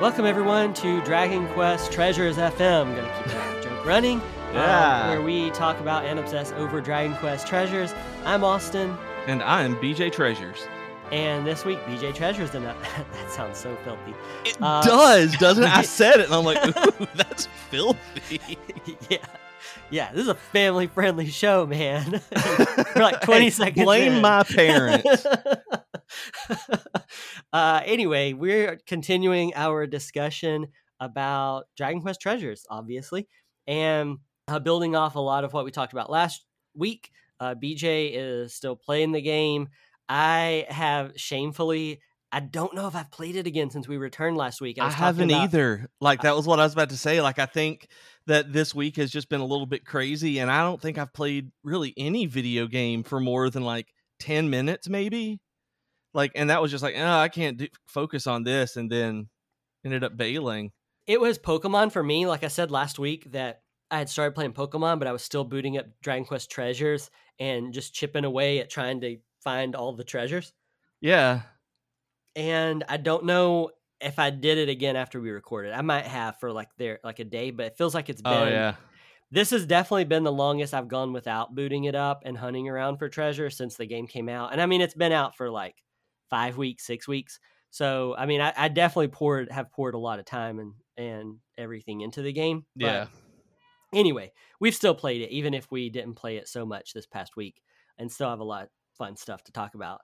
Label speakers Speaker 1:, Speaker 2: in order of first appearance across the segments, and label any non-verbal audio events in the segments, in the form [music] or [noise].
Speaker 1: Welcome everyone to Dragon Quest Treasures FM. I'm gonna keep that [laughs] joke running. um,
Speaker 2: Yeah.
Speaker 1: where we talk about and obsess over Dragon Quest treasures. I'm Austin,
Speaker 2: And I'm BJ Treasures.
Speaker 1: and this week BJ Treasures and [laughs] that sounds so filthy.
Speaker 2: It
Speaker 1: Uh,
Speaker 2: does, doesn't it? I [laughs] said it, and I'm like, ooh, that's filthy.
Speaker 1: yeah. Yeah, this is a family friendly show, man. We're like 20
Speaker 2: Hey,
Speaker 1: seconds.
Speaker 2: Blame
Speaker 1: in.
Speaker 2: my parents.
Speaker 1: Uh, anyway, we're continuing our discussion about Dragon Quest treasures, obviously, and uh, building off a lot of what we talked about last week. Uh, BJ is still playing the game. I have shamefully, I don't know if I've played it again since we returned last week.
Speaker 2: I,
Speaker 1: talking
Speaker 2: haven't
Speaker 1: about-
Speaker 2: either. Like that was what I was about to say. Like I think that this week has just been a little bit crazy, and I don't think I've played really any video game for more than like ten minutes, maybe. Like, and that was just like, oh, I can't do, focus on this, and then ended up bailing.
Speaker 1: It was Pokemon for me. Like I said last week, that I had started playing Pokemon, but I was still booting up Dragon Quest treasures and just chipping away at trying to find all the treasures.
Speaker 2: Yeah,
Speaker 1: And I don't know if I did it again after we recorded. I might have for like there like a day, but it feels like it's oh, been.
Speaker 2: oh yeah,
Speaker 1: This has definitely been the longest I've gone without booting it up and hunting around for treasure since the game came out. And I mean, it's been out for like five weeks, six weeks. So I mean, I, I definitely poured have poured a lot of time and and everything into the game. But
Speaker 2: yeah.
Speaker 1: anyway, we've still played it, even if we didn't play it so much this past week, and still have a lot of fun stuff to talk about.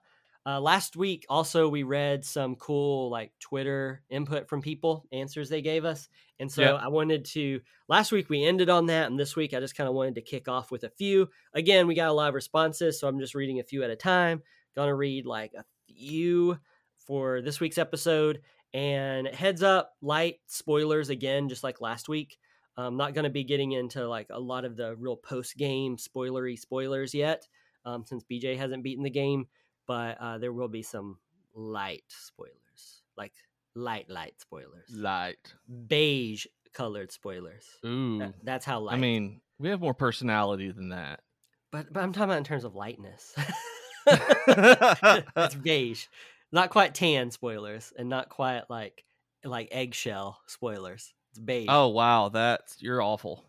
Speaker 1: Uh, last week, also, we read some cool like Twitter input from people, answers they gave us. And so
Speaker 2: Yeah.
Speaker 1: I wanted to, last week we ended on that. And this week I just kind of wanted to kick off with a few. Again, we got a lot of responses. So I'm just reading a few at a time. Gonna read like a few for this week's episode. And heads up, light spoilers again, just like last week. I'm not going to be getting into like a lot of the real post game spoilery spoilers yet, um, since BJ hasn't beaten the game. But uh, there will be some light spoilers, like light light spoilers,
Speaker 2: Light.
Speaker 1: beige colored spoilers.
Speaker 2: Ooh.
Speaker 1: That- that's how light.
Speaker 2: I mean, we have more personality than that.
Speaker 1: but but I'm talking about in terms of lightness. [laughs] it's beige, not quite tan spoilers, and not quite like like eggshell spoilers. It's beige.
Speaker 2: oh wow, that's you're awful.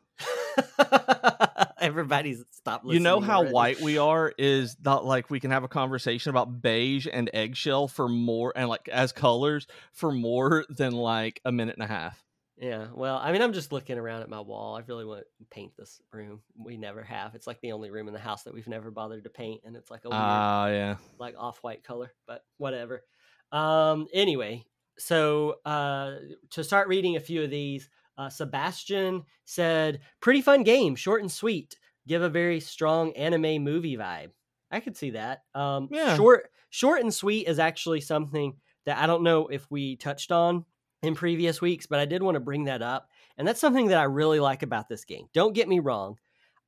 Speaker 2: [laughs]
Speaker 1: Everybody's stopped
Speaker 2: You know how
Speaker 1: already.
Speaker 2: white we are is not like we can have a conversation about beige and eggshell for more and like as colors for more than like a minute and a half.
Speaker 1: Yeah, well, I mean, I'm just looking around at my wall. I really want to paint this room. We never have. It's like the only room in the house that we've never bothered to paint, and it's like a weird,
Speaker 2: Ah, yeah.
Speaker 1: like off-white color. But whatever. Um. Anyway, so uh, to start reading a few of these, uh, Sebastian said, "Pretty fun game, short and sweet. Give a very strong anime movie vibe. I could see that. Um,
Speaker 2: Yeah.
Speaker 1: short, short and sweet is actually something that I don't know if we touched on in previous weeks, but I did want to bring that up. And that's something that I really like about this game. Don't get me wrong.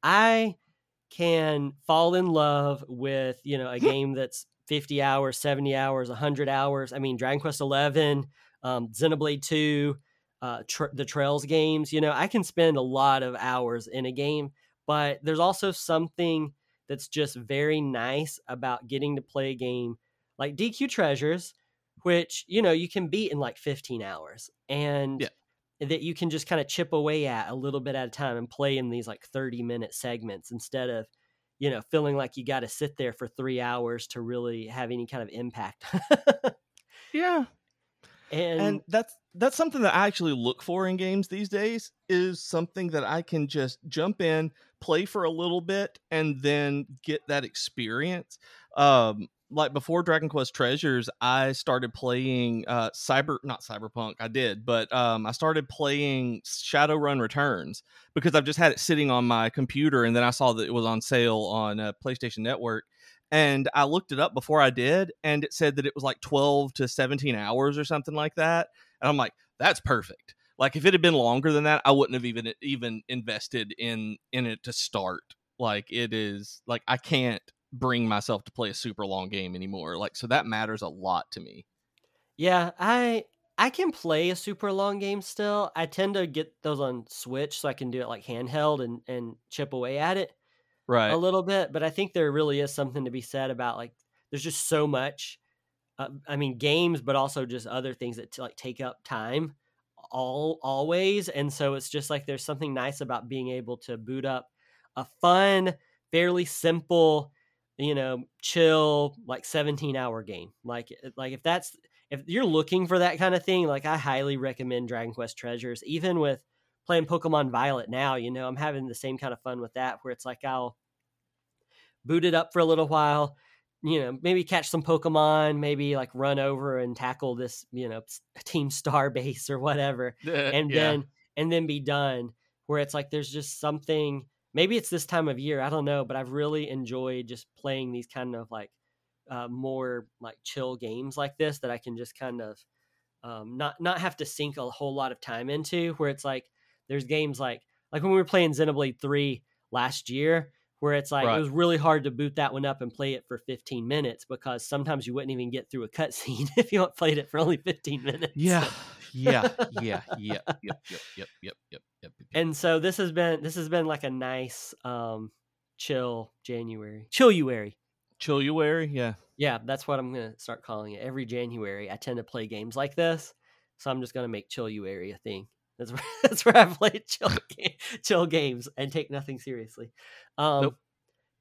Speaker 1: I can fall in love with, you know, a [laughs] game that's 50 hours, 70 hours, 100 hours. I mean, Dragon Quest 11, um, Xenoblade 2, uh, tr- the Trails games, you know, I can spend a lot of hours in a game, but there's also something that's just very nice about getting to play a game like DQ Treasures, which, you know, you can beat in like 15 hours and
Speaker 2: Yeah.
Speaker 1: that you can just kind of chip away at a little bit at a time and play in these like 30 minute segments instead of, you know, feeling like you got to sit there for three hours to really have any kind of impact. [laughs]
Speaker 2: Yeah.
Speaker 1: and,
Speaker 2: And that's that's something that I actually look for in games these days is something that I can just jump in, play for a little bit, and then get that experience. Um, like before Dragon Quest Treasures, I started playing uh Cyber not Cyberpunk, I did, but um I started playing Shadowrun Returns because I've just had it sitting on my computer and then I saw that it was on sale on uh, PlayStation Network and I looked it up before I did, and it said that it was like 12 to 17 hours or something like that. And I'm like, that's perfect. Like if it had been longer than that, I wouldn't have even even invested in in it to start. Like it is like I can't bring myself to play a super long game anymore. Like so that matters a lot to me.
Speaker 1: yeah, I I can play a super long game still. I tend to get those on Switch so I can do it like handheld and and chip away at it.
Speaker 2: Right.
Speaker 1: a little bit, but I think there really is something to be said about like there's just so much. Uh, I mean, games, but also just other things that t- like take up time all always and so it's just like there's something nice about being able to boot up a fun fairly simple you know chill like 17 hour game like eh, like if that's if you're looking for that kind of thing like i highly recommend dragon quest treasures even with playing pokemon violet now you know i'm having the same kind of fun with that where it's like i'll boot it up for a little while you know, maybe catch some Pokemon, maybe like run over and tackle this, you know, [laughs] Team Star base or whatever, [laughs] and yeah. then and then be done. Where it's like there's just something. Maybe it's this time of year. I don't know, but I've really enjoyed just playing these kind of like uh, more like chill games like this that I can just kind of um, not not have to sink a whole lot of time into. Where it's like there's games like like when we were playing Xenoblade Three last year where it's like right. it was really hard to boot that one up and play it for 15 minutes because sometimes you wouldn't even get through a cutscene [laughs] if you played it for only 15 minutes.
Speaker 2: Yeah. [laughs] [laughs] yeah. Yeah. Yeah. Yep. Yep. Yep. Yep. Yep. Yep. yep.
Speaker 1: And so this has been this has been like a nice um chill January. Chilluary.
Speaker 2: Chilluary, yeah.
Speaker 1: Yeah, that's what I'm gonna start calling it. Every January I tend to play games like this. So I'm just gonna make Chilluary a thing. That's where [laughs] that's where I play [laughs] chill game, chill games and take nothing seriously. Um, nope.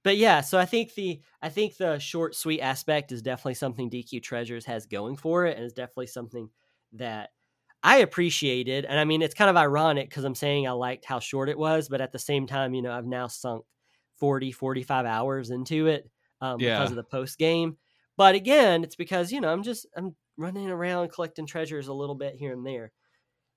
Speaker 1: But yeah, so I think the I think the short sweet aspect is definitely something DQ Treasures has going for it, and is definitely something that I appreciated. And I mean, it's kind of ironic because I'm saying I liked how short it was, but at the same time, you know, I've now sunk 40, 45 hours into it um, yeah. because of the post game. But again, it's because you know I'm just I'm running around collecting treasures a little bit here and there.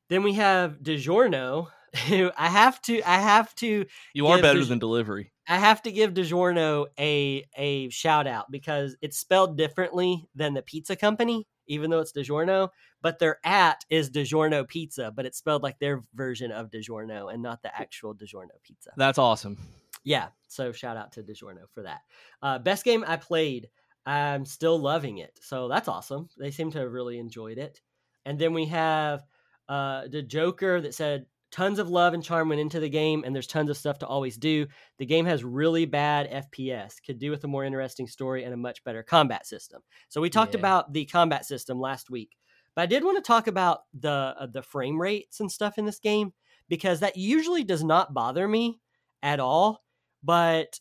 Speaker 1: Then we have DiGiorno, [laughs] who I have to I have to
Speaker 2: You are better than delivery.
Speaker 1: I have to give DiGiorno a a shout out because it's spelled differently than the pizza company, even though it's DiGiorno. But their at is DiGiorno Pizza, but it's spelled like their version of DiGiorno and not the actual DiGiorno pizza.
Speaker 2: That's awesome.
Speaker 1: Yeah. So shout out to DiGiorno for that. Uh, best game I played. I'm still loving it. So that's awesome. They seem to have really enjoyed it. And then we have uh, the Joker that said tons of love and charm went into the game, and there's tons of stuff to always do. The game has really bad FPS, could do with a more interesting story and a much better combat system. So we talked yeah. about the combat system last week, but I did want to talk about the uh, the frame rates and stuff in this game because that usually does not bother me at all, but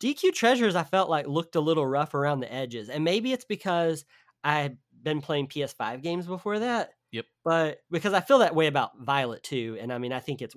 Speaker 1: DQ Treasures I felt like looked a little rough around the edges, and maybe it's because I've been playing PS5 games before that
Speaker 2: Yep.
Speaker 1: But because I feel that way about Violet too, and I mean, I think it's,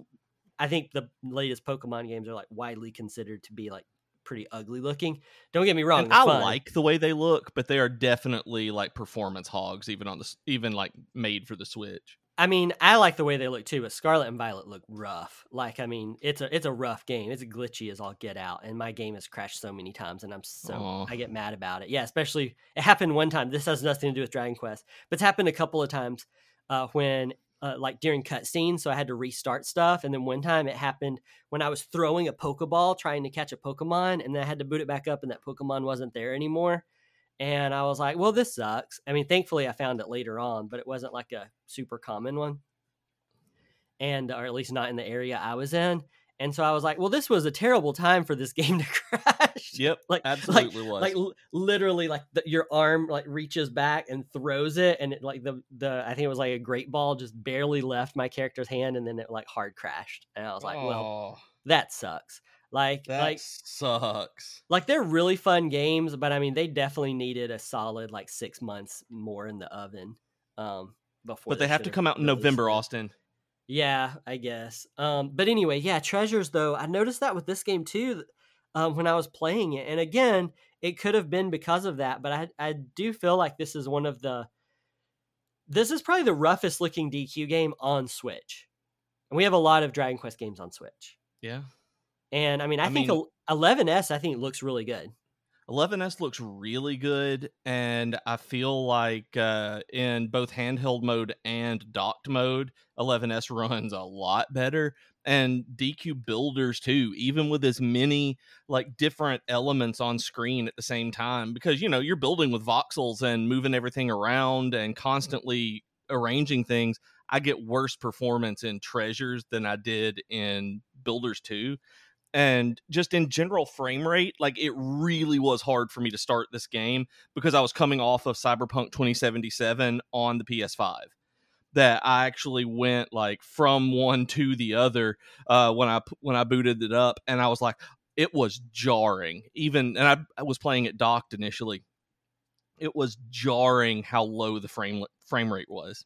Speaker 1: I think the latest Pokemon games are like widely considered to be like pretty ugly looking. Don't get me wrong.
Speaker 2: I fun. like the way they look, but they are definitely like performance hogs, even on the even like made for the Switch.
Speaker 1: I mean, I like the way they look too, but Scarlet and Violet look rough. Like, I mean, it's a it's a rough game. It's glitchy as all get out, and my game has crashed so many times, and I'm so Aww. I get mad about it. Yeah, especially it happened one time. This has nothing to do with Dragon Quest, but it's happened a couple of times uh, when uh, like during cutscenes, so I had to restart stuff. And then one time it happened when I was throwing a Pokeball trying to catch a Pokemon, and then I had to boot it back up, and that Pokemon wasn't there anymore. And I was like, well, this sucks. I mean, thankfully I found it later on, but it wasn't like a super common one. And, or at least not in the area I was in. And so I was like, well, this was a terrible time for this [laughs] game to crash.
Speaker 2: Yep.
Speaker 1: like,
Speaker 2: absolutely
Speaker 1: like,
Speaker 2: was.
Speaker 1: Like literally like the, your arm like reaches back and throws it. And it like the, the, I think it was like a great ball just barely left my character's hand and then it like hard crashed. And I was like, well, that sucks. Like
Speaker 2: that
Speaker 1: like
Speaker 2: sucks.
Speaker 1: Like they're really fun games, but I mean they definitely needed a solid like six months more in the oven. Um before
Speaker 2: But they, they have to come out in November, Austin.
Speaker 1: Yeah, I guess. Um, but anyway, yeah, treasures though. I noticed that with this game too, um, when I was playing it, and again, it could have been because of that. But I, I do feel like this is one of the, this is probably the roughest looking DQ game on Switch, and we have a lot of Dragon Quest games on Switch.
Speaker 2: Yeah,
Speaker 1: and I mean, I, I think mean, 11S I think looks really good.
Speaker 2: 11S looks really good, and I feel like uh, in both handheld mode and docked mode, 11S runs a lot better. And DQ builders too, even with as many like different elements on screen at the same time, because you know you're building with voxels and moving everything around and constantly arranging things. I get worse performance in treasures than I did in builders 2 and just in general frame rate like it really was hard for me to start this game because i was coming off of cyberpunk 2077 on the ps5 that I actually went like from one to the other uh, when I when I booted it up, and I was like, it was jarring. Even and I, I was playing it docked initially. It was jarring how low the frame frame rate was.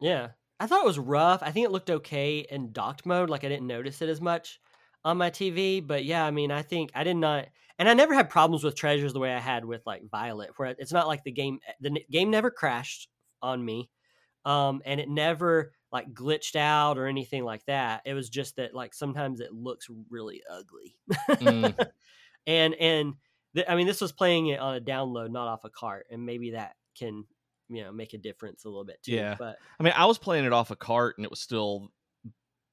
Speaker 1: Yeah, I thought it was rough. I think it looked okay in docked mode. Like I didn't notice it as much on my TV, but yeah, I mean, I think I did not, and I never had problems with treasures the way I had with like Violet, where it's not like the game the game never crashed on me, um, and it never like glitched out or anything like that. It was just that like sometimes it looks really ugly, mm. [laughs] and and th- I mean this was playing it on a download, not off a cart, and maybe that can you know make a difference a little bit too.
Speaker 2: Yeah,
Speaker 1: but
Speaker 2: I mean I was playing it off a cart and it was still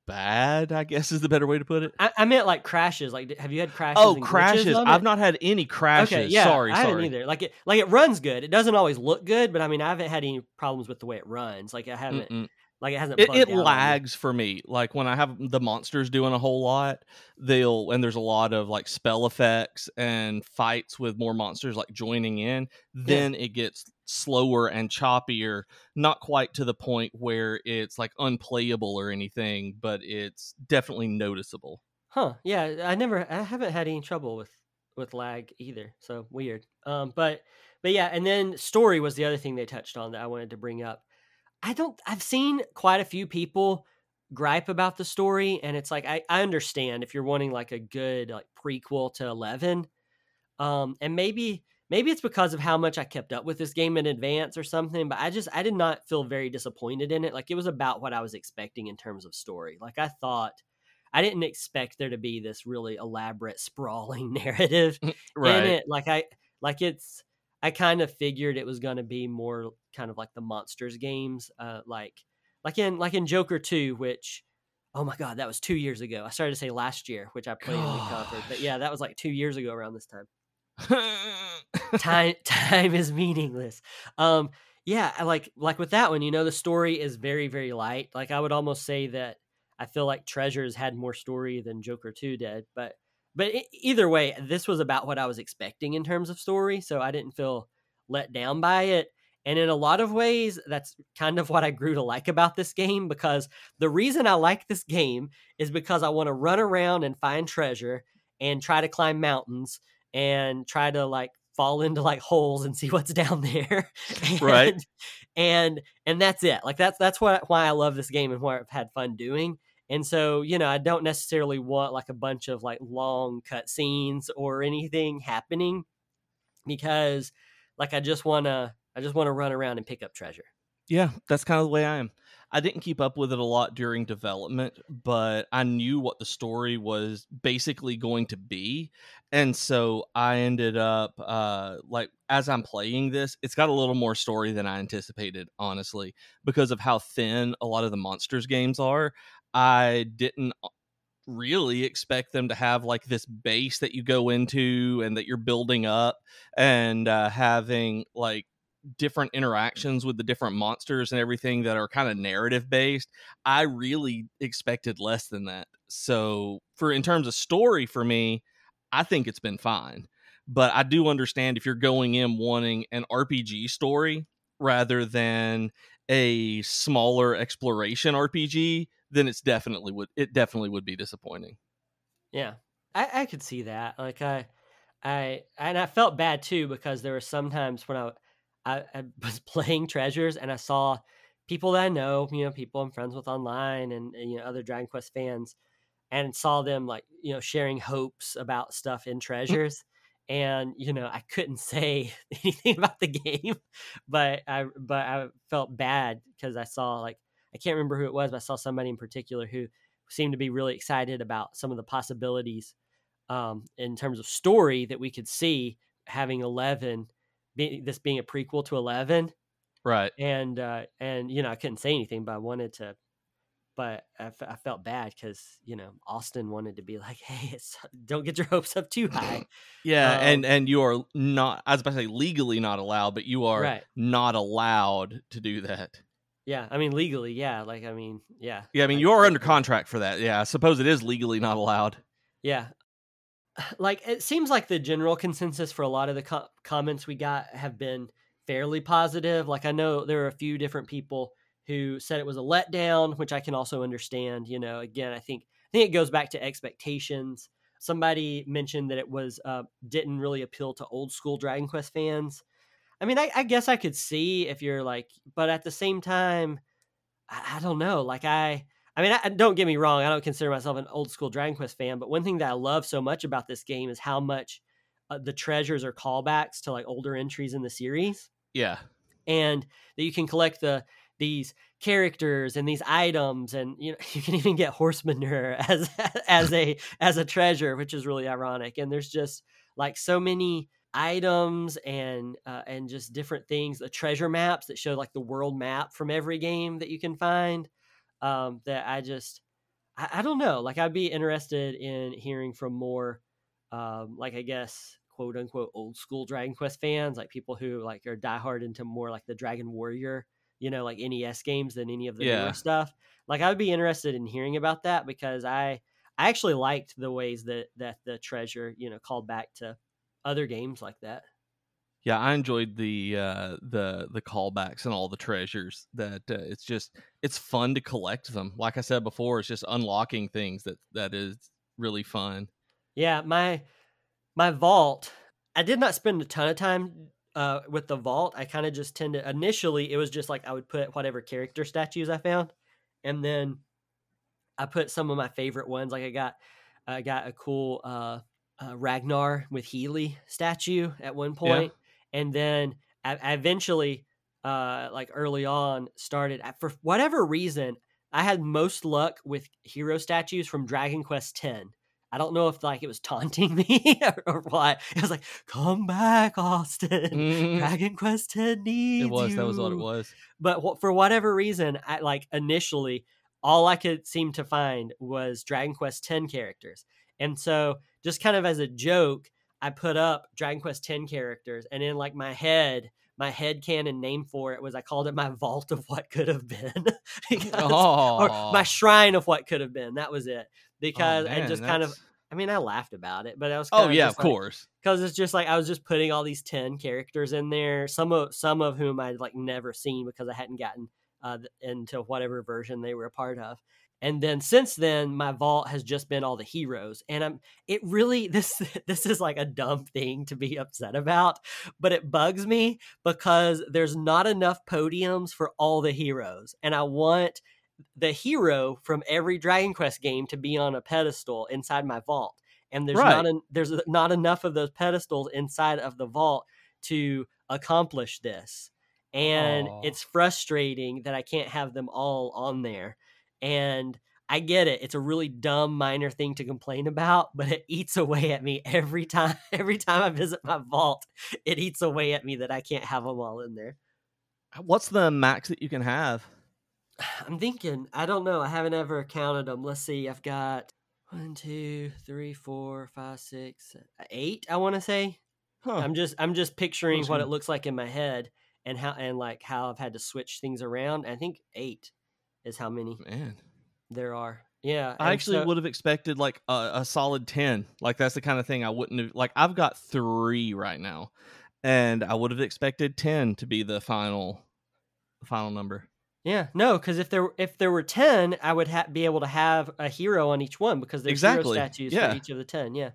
Speaker 2: bad i guess is the better way to put it
Speaker 1: i, I meant like crashes like have you had crashes
Speaker 2: oh crashes i've not had any crashes okay, yeah, sorry
Speaker 1: i
Speaker 2: haven't
Speaker 1: either like it like it runs good it doesn't always look good but i mean i haven't had any problems with the way it runs like i haven't Mm-mm. Like it hasn't.
Speaker 2: It, it lags for me. Like when I have the monsters doing a whole lot, they'll and there's a lot of like spell effects and fights with more monsters like joining in. Then yeah. it gets slower and choppier. Not quite to the point where it's like unplayable or anything, but it's definitely noticeable.
Speaker 1: Huh? Yeah, I never. I haven't had any trouble with with lag either. So weird. Um, but but yeah, and then story was the other thing they touched on that I wanted to bring up I don't I've seen quite a few people gripe about the story and it's like I, I understand if you're wanting like a good like prequel to 11 um and maybe maybe it's because of how much I kept up with this game in advance or something but I just I did not feel very disappointed in it like it was about what I was expecting in terms of story like I thought I didn't expect there to be this really elaborate [laughs] sprawling narrative right. in it like I like it's I kind of figured it was going to be more kind of like the monsters games, uh, like like in like in Joker Two, which oh my god, that was two years ago. I started to say last year, which I played and covered, but [sighs] yeah, that was like two years ago around this time. [laughs] [laughs] time time is meaningless. Um, yeah, like like with that one, you know, the story is very very light. Like I would almost say that I feel like Treasures had more story than Joker Two did, but but either way, this was about what I was expecting in terms of story, so I didn't feel let down by it. And in a lot of ways, that's kind of what I grew to like about this game because the reason I like this game is because I want to run around and find treasure and try to climb mountains and try to like fall into like holes and see what's [laughs] down there. [laughs]
Speaker 2: and, right.
Speaker 1: And and that's it. Like that's that's what why I love this game and why I've had fun doing. And so, you know, I don't necessarily want like a bunch of like long cut scenes or anything happening because like I just want to I just want to run around and pick up treasure.
Speaker 2: Yeah, that's kind of the way I am. I didn't keep up with it a lot during development, but I knew what the story was basically going to be. And so I ended up uh like as I'm playing this, it's got a little more story than I anticipated, honestly, because of how thin a lot of the monsters games are. I didn't uh, really expect them to have like this base that you go into and that you're building up and uh, having like different interactions with the different monsters and everything that are kind of narrative based i really expected less than that so for in terms of story for me i think it's been fine but i do understand if you're going in wanting an rpg story rather than a smaller exploration rpg then it's definitely would it definitely would be disappointing.
Speaker 1: Yeah, I, I could see that. Like I, I and I felt bad too because there were sometimes when I, I, I [laughs] was playing treasures and I saw people that I know, you know, people I'm friends with online and, and you know other Dragon Quest fans, and saw them like you know sharing hopes about stuff in [laughs] treasures. and you know I couldn't say [laughs] anything about the game, but I but I felt bad because I saw like I can't remember who it was, but I saw somebody in particular who seemed to be really excited about some of the possibilities um, in terms of story that we could see having 11 be, this being a prequel to 11
Speaker 2: right
Speaker 1: and uh and you know i couldn't say anything but i wanted to but I, f- I felt bad because you know austin wanted to be like [laughs] hey don't get your hopes up too high [laughs]
Speaker 2: yeah um, and and you are not i was about to say legally not allowed but you are right. not allowed to do that
Speaker 1: yeah, I mean legally, yeah. Like I mean, yeah.
Speaker 2: Yeah, I mean you are under contract for that. Yeah, I suppose it is legally not allowed.
Speaker 1: Yeah. [sighs] Like it seems like the general consensus for a lot of the co- comments we got have been fairly positive. Like I know there are a few different people who said it was a letdown, which I can also understand. You know, again, I think I think it goes back to expectations. Somebody mentioned that it was uh, didn't really appeal to old school Dragon Quest fans. I mean, I, I guess I could see if you're like, but at the same time, I, I don't know. Like I, I mean, I, don't get me wrong. I don't consider myself an old school Dragon Quest fan, but one thing that I love so much about this game is how much uh, the treasures are callbacks to like older entries in the series.
Speaker 2: Yeah,
Speaker 1: and that you can collect the these characters and these items and you know [laughs] you can even get horse manure [laughs] as as a as a treasure which is really ironic and there's just like so many items and uh, and just different things the treasure maps that show like the world map from every game that you can find um that i just I, I don't know like i'd be interested in hearing from more um like i guess quote unquote old school dragon quest fans like people who like are diehard into more like the dragon warrior you know like nes games than any of the
Speaker 2: Yeah.
Speaker 1: newer stuff like i would be interested in hearing about that because i i actually liked the ways that that the treasure you know called back to other games like that
Speaker 2: yeah. I enjoyed the uh, the the callbacks and all the treasures. That uh, it's just it's fun to collect them. Like I said before, it's just unlocking things that that is really fun.
Speaker 1: Yeah, my my vault. I did not spend a ton of time uh, with the vault. I kind of just tended initially. It was just like I would put whatever character statues I found, and then I put some of my favorite ones. Like I got I got a cool uh, uh, Ragnar with Healie statue at one point, and then eventually, uh, like early on, started for whatever reason. I had most luck with hero statues from Dragon Quest X. I don't know if like it was [laughs] taunting me or, or what. It was like, "Come back, Austin.
Speaker 2: Mhm. [laughs]
Speaker 1: Dragon Quest X needs
Speaker 2: It was that was what it was.
Speaker 1: But wh- for whatever reason, I like initially all I could seem to find was Dragon Quest X characters, and so just kind of as a joke, I put up Dragon Quest Ten characters, and in like my head. My head canon name for it was I called it my vault of what could have been, [laughs] because or my
Speaker 2: Oh,
Speaker 1: shrine of what could have been. That was it. Because
Speaker 2: oh, man,
Speaker 1: just kind of. I mean, I laughed about it, but I was.
Speaker 2: Oh yeah, of
Speaker 1: like-
Speaker 2: course.
Speaker 1: because it's just like I was just putting all these ten characters in there. Some of some of whom I'd like never seen because I hadn't gotten uh, into whatever version they were a part of. And then since then, my vault has just been all the heroes, and I'm. It really [laughs] this this is like a dumb thing to be upset about, but it bugs me because there's not enough podiums for all the heroes, and I want the hero from every Dragon Quest game to be on a pedestal inside my vault and there's
Speaker 2: Right.
Speaker 1: not en- there's not enough of those pedestals inside of the vault to accomplish this and
Speaker 2: Aw.
Speaker 1: it's frustrating that i can't have them all on there and i get it it's a really dumb minor thing to complain about but it eats away at me every time [laughs] every time i visit my vault it eats away at me that i can't have them all in there uh,
Speaker 2: What's the max that you can have? [sighs]
Speaker 1: i'm thinking i don't know i haven't ever counted them let's see i've got one two three four five six uh, eight i want to say
Speaker 2: Huh.
Speaker 1: I'm just I'm just picturing what it looks like in my head and how and like how I've had to switch things around. I think eight is how many
Speaker 2: Man,
Speaker 1: there are. Yeah,
Speaker 2: I actually
Speaker 1: so-
Speaker 2: would have expected like a, a solid ten. Like that's the kind of thing I wouldn't have. Like I've got three right now, and I would have expected ten to be the final, final number.
Speaker 1: Yeah, no, because if there if there were ten, I would ha- be able to have a hero on each one because there's
Speaker 2: Exactly,
Speaker 1: hero statues
Speaker 2: yeah.
Speaker 1: for each of the ten. Yeah,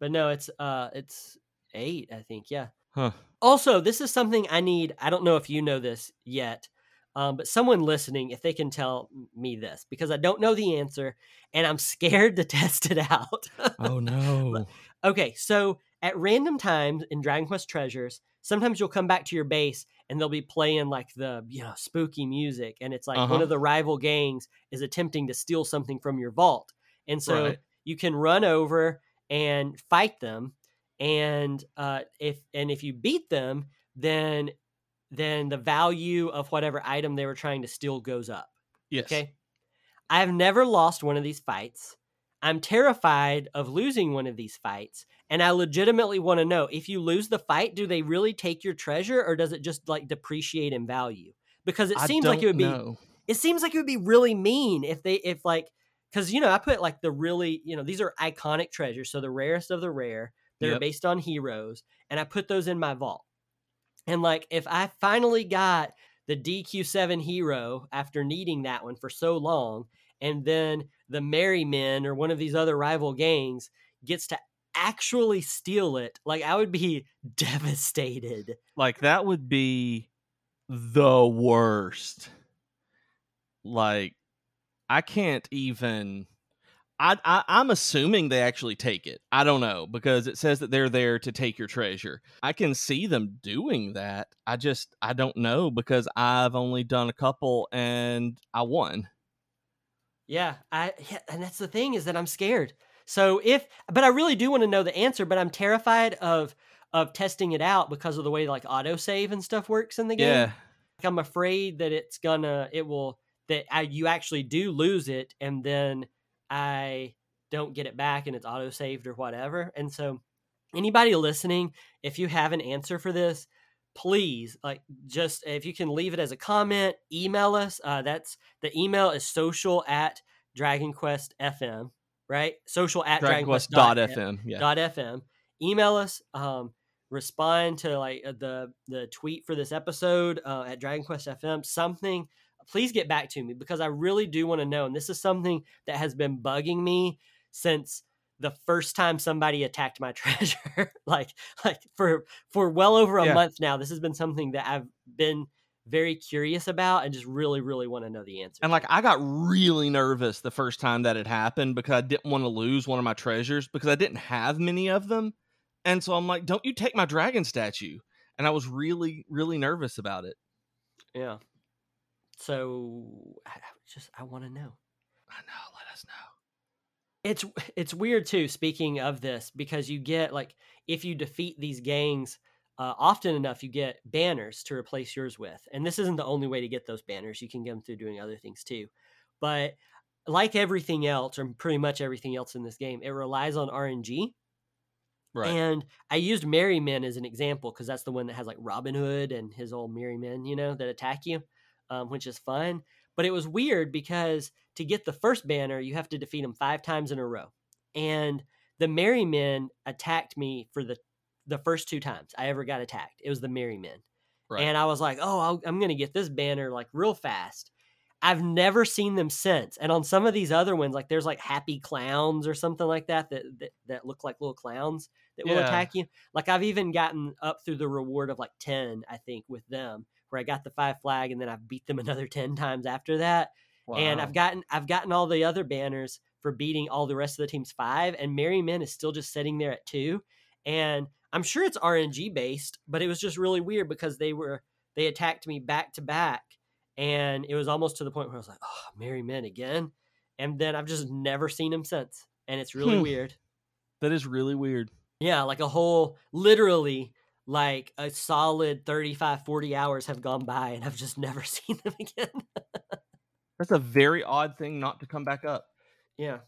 Speaker 1: but no, it's uh it's eight, I think. Yeah.
Speaker 2: Huh.
Speaker 1: Also, this is something I need. I don't know if you know this yet, um, but someone listening, if they can tell me this, because I don't know the answer and I'm [laughs] scared to test it out.
Speaker 2: Oh [laughs] no.
Speaker 1: okay, so at random times in Dragon Quest Treasures, sometimes you'll come back to your base and they'll be playing like the you know spooky music, and it's like one
Speaker 2: Uh-huh.
Speaker 1: of the rival gangs is attempting to steal something from your vault, and so
Speaker 2: Right.
Speaker 1: you can run over and fight them and uh, if and if you beat them then then the value of whatever item they were trying to steal goes up
Speaker 2: yes.
Speaker 1: okay i've never lost one of these fights i'm terrified of losing one of these fights and i legitimately want to know if you lose the fight do they really take your treasure or does it just like depreciate in value because it
Speaker 2: I
Speaker 1: seems like it would be
Speaker 2: know.
Speaker 1: it seems like it would be really mean if they if like because you know i put like the really you know these are iconic treasures so the rarest of the rare They're
Speaker 2: Yep.
Speaker 1: based on heroes and i put those in my vault and like if i finally got the DQ7 hero after needing that one for so long, and then the Merry Men or one of these other rival gangs gets to actually steal it, like I would be [laughs] devastated.
Speaker 2: Like that would be the worst. Like I can't even I, I I'm assuming they actually take it. I don't know because it says that they're there to take your treasure. I can see them doing that. I just I don't know because I've only done a couple and I won.
Speaker 1: Yeah, I yeah, and that's the thing is that I'm scared. So if but I really do want to know the answer, but I'm terrified of of testing it out because of the way like autosave and stuff works in the game.
Speaker 2: Yeah.
Speaker 1: Like, I'm afraid that it's gonna it will that I, you actually do lose it and then I don't get it back and it's auto saved or whatever. And so, anybody listening, if you have an answer for this, please like just if you can leave it as a comment, email us. Uh, that's the email is social at Dragon Quest FM, right? Social at
Speaker 2: Dragon
Speaker 1: Dragon
Speaker 2: Quest dot FM. Yeah.
Speaker 1: dot fm email us um respond to like uh, the the tweet for this episode uh, at dragon quest fm something please get back to me because i really do want to know and this is something that has been bugging me since the first time somebody attacked my [laughs] treasure like like for for well over a
Speaker 2: Yeah.
Speaker 1: month now this has been something that i've been very curious about and just really really want to know the answer
Speaker 2: And like I got really nervous the first time that it happened because I didn't want to lose one of my treasures because I didn't have many of them. And so I'm like, don't you take my dragon statue. And I was really, really nervous about it.
Speaker 1: yeah so I, I just i want to know
Speaker 2: I know, let us know.
Speaker 1: it's it's weird too speaking of this because you get like if you defeat these gangs uh, often enough you get banners to replace yours with and this isn't the only way to get those banners you can get them through doing other things too but like everything else or pretty much everything else in this game it relies on rng
Speaker 2: Right.
Speaker 1: and i used merry men as an example because that's the one that has like robin hood and his old merry men you know that attack you um, which is fun but it was weird because to get the first banner you have to defeat them five times in a row. And the merry men attacked me for the the first two times i ever got attacked. It was the merry men.
Speaker 2: Right.
Speaker 1: and i was like oh I'll, i'm gonna get this banner like real fast. I've never seen them since. And on some of these other ones like there's like happy clowns or something like that that that, that look like little clowns that will attack you. Like i've even gotten up through the reward of like 10 i think with them where i got the five flag and then i've beat them [laughs] another 10 times after that and I've gotten I've gotten all the other banners for beating all the rest of the team's five, and Merry Men is still just sitting there at two. And I'm sure it's RNG based, but it was just really weird because they were they attacked me back to back, and it was almost to the point where I was like, "Oh, Merry Men again," and then I've just never seen him since, and it's really
Speaker 2: Hmm.
Speaker 1: weird.
Speaker 2: that is really weird.
Speaker 1: Yeah, like a whole literally like a solid 35 40 hours have gone by and I've just never [laughs] seen them again.
Speaker 2: That's a very odd thing not to come back up.
Speaker 1: Yeah.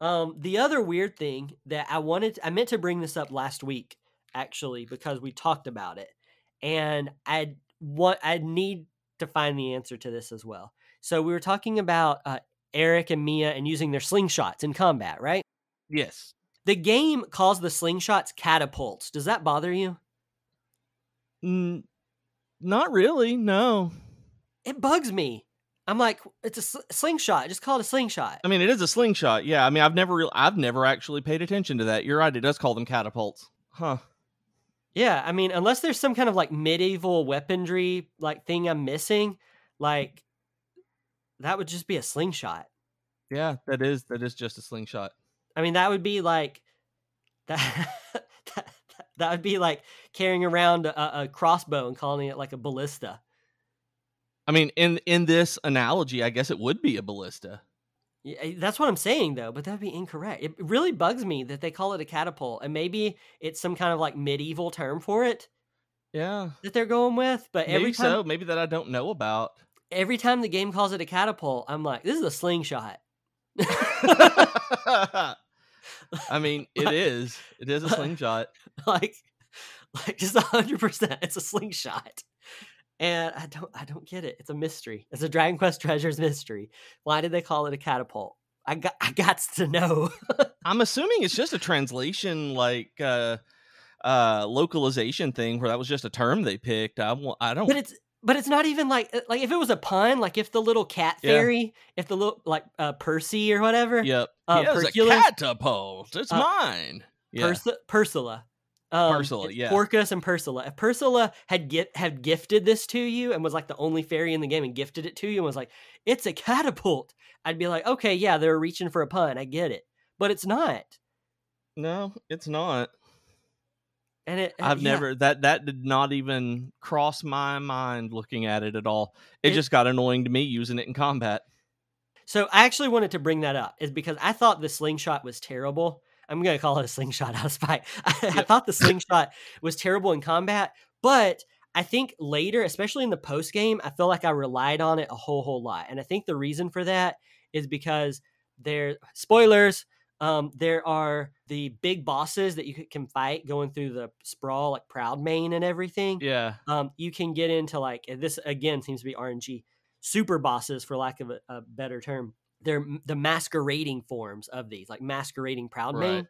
Speaker 1: Um, the other weird thing that I wanted, I meant to bring this up last week, actually, because we talked about it, and I want, I need to find the answer to this as well. So we were talking about uh, Erik and Mia and using their slingshots in combat, right?
Speaker 2: Yes.
Speaker 1: The game calls the slingshots catapults. Does that bother you?
Speaker 2: Mm, not really. No.
Speaker 1: It bugs me. I'm like, it's a sl- slingshot. Just call it a slingshot.
Speaker 2: I mean, it is a slingshot. Yeah. I mean, I've never, real I've never actually paid attention to that. You're right. It does call them catapults. Huh.
Speaker 1: Yeah, I mean, unless there's some kind of like medieval weaponry like thing I'm missing, like that would just be a slingshot.
Speaker 2: Yeah. That is, that is just a slingshot.
Speaker 1: I mean, that would be like [laughs] that. That, would be like carrying around a, a crossbow and calling it like a ballista.
Speaker 2: I mean, in in this analogy, I guess it would be a ballista.
Speaker 1: Yeah, eh, that's what I'm saying though, but that would be incorrect. It really bugs me that they call it a catapult, and maybe it's some kind of like medieval term for it
Speaker 2: Yeah,
Speaker 1: that they're going with. But
Speaker 2: maybe
Speaker 1: every time,
Speaker 2: so. Maybe that I don't know about.
Speaker 1: every time the game calls it a catapult, I'm like, this is a slingshot. [laughs] [laughs]
Speaker 2: I mean, it is. It is a [laughs] slingshot. [laughs]
Speaker 1: like like just a hundred percent it's a slingshot and i don't i don't get it it's a mystery it's a dragon quest treasures mystery why did they call it a catapult i got i got [laughs] to know
Speaker 2: I'm assuming it's just a translation, like uh, uh, localization thing, where that was just a term they picked. I, I don't.
Speaker 1: but it's but it's not even like like if it was a pun, like if the little cat
Speaker 2: Yeah.
Speaker 1: fairy, if the little like uh, Percy or whatever,
Speaker 2: Yep.
Speaker 1: Uh,
Speaker 2: has
Speaker 1: Perculus-
Speaker 2: a catapult. It's
Speaker 1: Uh,
Speaker 2: mine. Yeah.
Speaker 1: Pers- Purrsula. Um,
Speaker 2: yeah.
Speaker 1: Porcus and Purrsula. If Purrsula had get had gifted this to you and was like the only fairy in the game and gifted it to you and was like, "It's a catapult," I'd be like, "Okay, yeah, they're reaching for a pun. I get it." But it's not.
Speaker 2: no, it's not.
Speaker 1: And it
Speaker 2: I've
Speaker 1: yeah.
Speaker 2: never that that did not even cross my mind looking at it at all. It,
Speaker 1: It-
Speaker 2: just got annoying to me using it in combat.
Speaker 1: So I actually wanted to bring that up is because I thought the slingshot was terrible. I'm going to call it a slingshot out of spite. I
Speaker 2: Yep.
Speaker 1: thought the [laughs] slingshot was terrible in combat, but I think later, especially in the post game, I feel like I relied on it a whole whole lot. And I think the reason for that is because there spoilers, um, there are the big bosses that you can fight going through the sprawl like Proud Main and everything
Speaker 2: Yeah.
Speaker 1: um, you can get into like this again seems to be RNG super bosses for lack of a, a better term. They're the masquerading forms of these, like masquerading proud
Speaker 2: Right.
Speaker 1: main.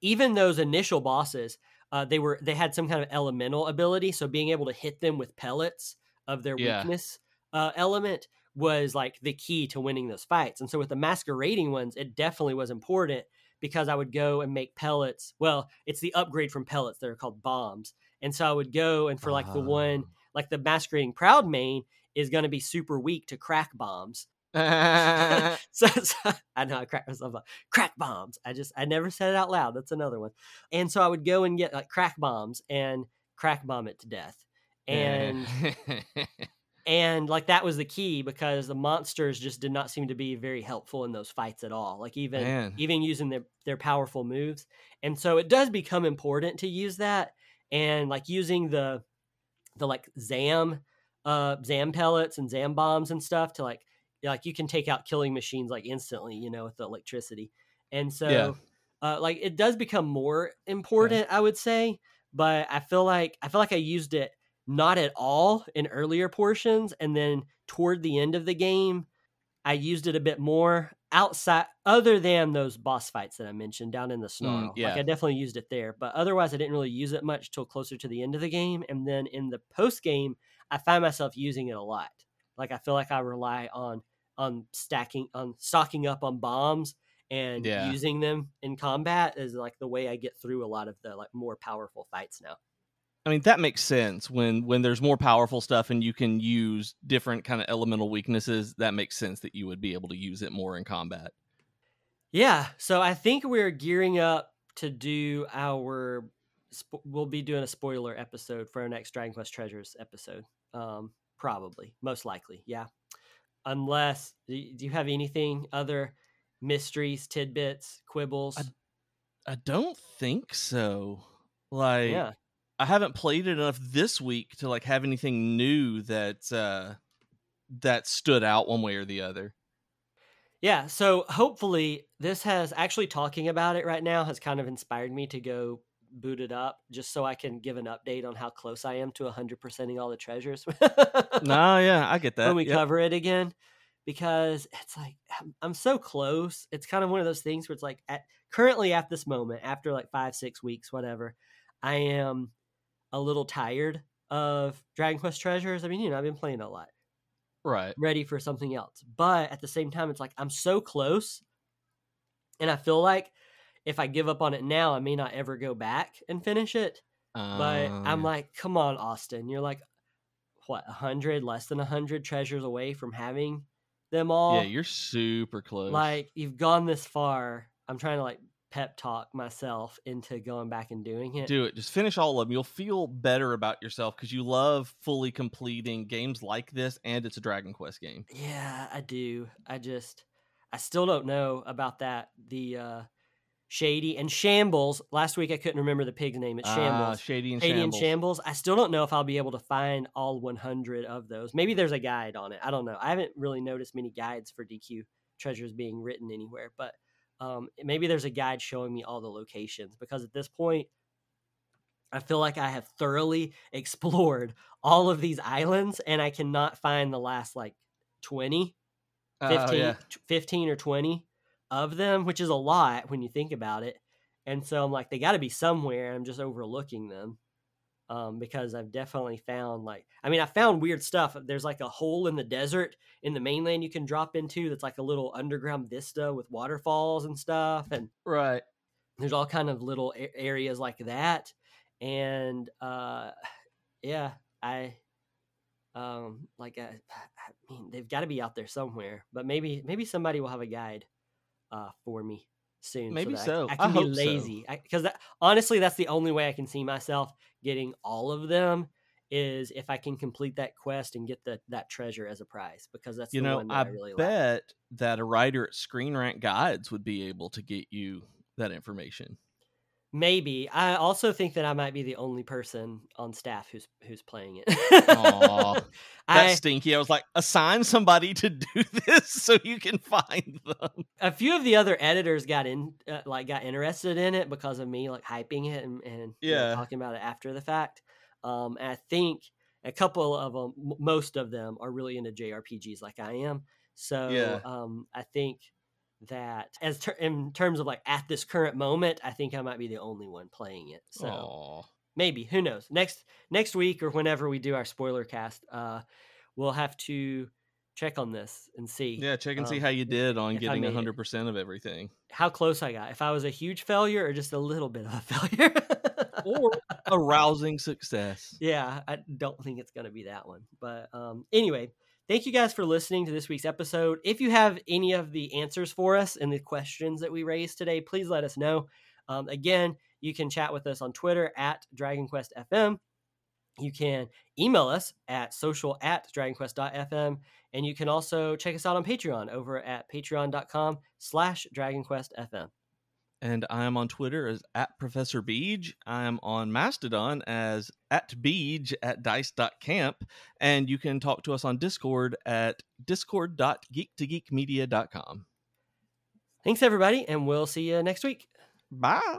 Speaker 1: Even those initial bosses, uh, they were they had some kind of elemental ability, so being able to hit them with pellets of their
Speaker 2: Yeah.
Speaker 1: weakness uh, element was like the key to winning those fights. And so with the masquerading ones, it definitely was important because I would go and make pellets. Well, it's the upgrade from pellets that are called bombs. And so I would go and for like the one like the masquerading proud main is going to be super weak to crack bombs. [laughs] So, so I know I cracked myself up. Crack bombs. I just I never said it out loud. That's another one. And so I would go and get like crack bombs and crack bomb it to death. And [laughs] and like that was the key because the monsters just did not seem to be very helpful in those fights at all. Like even
Speaker 2: Man.
Speaker 1: even using their their powerful moves. And so it does become important to use that and like using the the like zam uh zam pellets and zam bombs and stuff to like like you can take out killing machines like instantly, you know, with the electricity. And so
Speaker 2: Yeah.
Speaker 1: uh like it does become more important, I would say, but I feel like I feel like I used it not at all in earlier portions and then toward the end of the game I used it a bit more outside other than those boss fights that I mentioned down in the snarl.
Speaker 2: yeah.
Speaker 1: Like I definitely used it there, but otherwise I didn't really use it much till closer to the end of the game and then in the post game I find myself using it a lot. Like I feel like I rely on on stacking on stocking up on bombs and
Speaker 2: Yeah.
Speaker 1: using them in combat is like the way I get through a lot of the like more powerful fights now.
Speaker 2: I mean that makes sense when when there's more powerful stuff and you can use different kind of elemental weaknesses. That makes sense that you would be able to use it more in combat.
Speaker 1: Yeah, so I think we're gearing up to do our. We'll be doing a spoiler episode for our next Dragon Quest Treasures episode. Um, probably, most likely, yeah. Unless, do you have anything other mysteries, tidbits, quibbles?
Speaker 2: I don't think so. Like
Speaker 1: yeah,
Speaker 2: I haven't played it enough this week to like have anything new that uh that stood out one way or the other.
Speaker 1: yeah. So hopefully, this has actually talking about it right now has kind of inspired me to go boot it up just so I can give an update on how close I am to 100%ing all the treasures. [laughs]
Speaker 2: No, yeah, I get that.
Speaker 1: when we
Speaker 2: Yep.
Speaker 1: cover it again because it's like I'm, I'm so close it's kind of one of those things where it's like at currently at this moment after like five six weeks whatever i am a little tired of dragon quest treasures i mean you know i've been playing a lot
Speaker 2: Right.
Speaker 1: ready for something else but at the same time it's like i'm so close and i feel like if i give up on it now i may not ever go back and finish it but
Speaker 2: Um,
Speaker 1: I'm like, come on, Austin. You're like, what, a hundred, less than a hundred treasures away from having them all.
Speaker 2: yeah, you're super close.
Speaker 1: like, you've gone this far. I'm trying to like pep talk myself into going back and doing it.
Speaker 2: do it. Just finish all of them. You'll feel better about yourself because you love fully completing games like this, and it's a Dragon Quest game.
Speaker 1: Yeah, I do. I just, I still don't know about that. The uh Shady and Shambles. Last week I couldn't remember the pig's name. It's
Speaker 2: Ah,
Speaker 1: Shambles.
Speaker 2: Shady and
Speaker 1: Shady
Speaker 2: Shambles.
Speaker 1: and Shambles. I still don't know if I'll be able to find all 100 of those. Maybe there's a guide on it. I don't know. I haven't really noticed many guides for DQ treasures being written anywhere, but um, maybe there's a guide showing me all the locations because at this point, I feel like I have thoroughly [laughs] explored all of these islands and I cannot find the last like 20,
Speaker 2: Oh,
Speaker 1: 15,
Speaker 2: yeah.
Speaker 1: 15 or 20 of them, which is a lot when you think about it. And so I'm like, they got to be somewhere. I'm just overlooking them. um, because I've definitely found like I mean I found weird stuff. There's like a hole in the desert in the mainland you can drop into that's like a little underground vista with waterfalls and stuff, and
Speaker 2: right.
Speaker 1: There's all kind of little areas like that, and uh, yeah, I um like I, I mean they've got to be out there somewhere, but maybe maybe somebody will have a guide uh for me soon.
Speaker 2: Maybe
Speaker 1: so.
Speaker 2: so.
Speaker 1: I, I can
Speaker 2: I
Speaker 1: be lazy because so. honestly, that's the only way I can see myself getting all of them is if I can complete that quest and get the that treasure as a prize because that's
Speaker 2: you know
Speaker 1: I,
Speaker 2: I,
Speaker 1: really
Speaker 2: bet
Speaker 1: like.
Speaker 2: that a writer at Screen Rant Guides would be able to get you that information.
Speaker 1: Maybe. I also think that I might be the only person on staff who's who's playing it.
Speaker 2: Aww, [laughs] that's I, stinky. I was like, assign somebody to do [laughs] this so you can find them.
Speaker 1: A few of the other editors got in, uh, like, got interested in it because of me, like, hyping it and, and
Speaker 2: yeah,
Speaker 1: you know, talking about it after the fact. Um, and I think a couple of them, most of them, are really into JRPGs like I am. So,
Speaker 2: yeah.
Speaker 1: um, I think that as ter- in terms of like at this current moment, I think I might be the only one playing it. So
Speaker 2: Aww.
Speaker 1: maybe who knows next next week or whenever we do our spoiler cast, uh, we'll have to check on this and see.
Speaker 2: Yeah, check and um, see how you did on getting hundred percent of everything.
Speaker 1: How close I got. If I was a huge failure or just a little bit of a [laughs] failure.
Speaker 2: or a rousing success.
Speaker 1: Yeah, I don't think it's going to be that one. But um, anyway, Thank you guys for listening to this week's episode. If you have any of the answers for us and the questions that we raised today, please let us know. Um, again, you can chat with us on Twitter at DragonQuestFM. You can email us at social at dragonquest.fm. And you can also check us out on Patreon over at patreon.com slash dragonquestfm
Speaker 2: and I am on Twitter as at Professor Beej. I am on Mastodon as at Beej at dice.camp. And you can talk to us on Discord at discord.geek2geekmedia.com.
Speaker 1: Thanks, everybody, and we'll see you next week.
Speaker 2: Bye.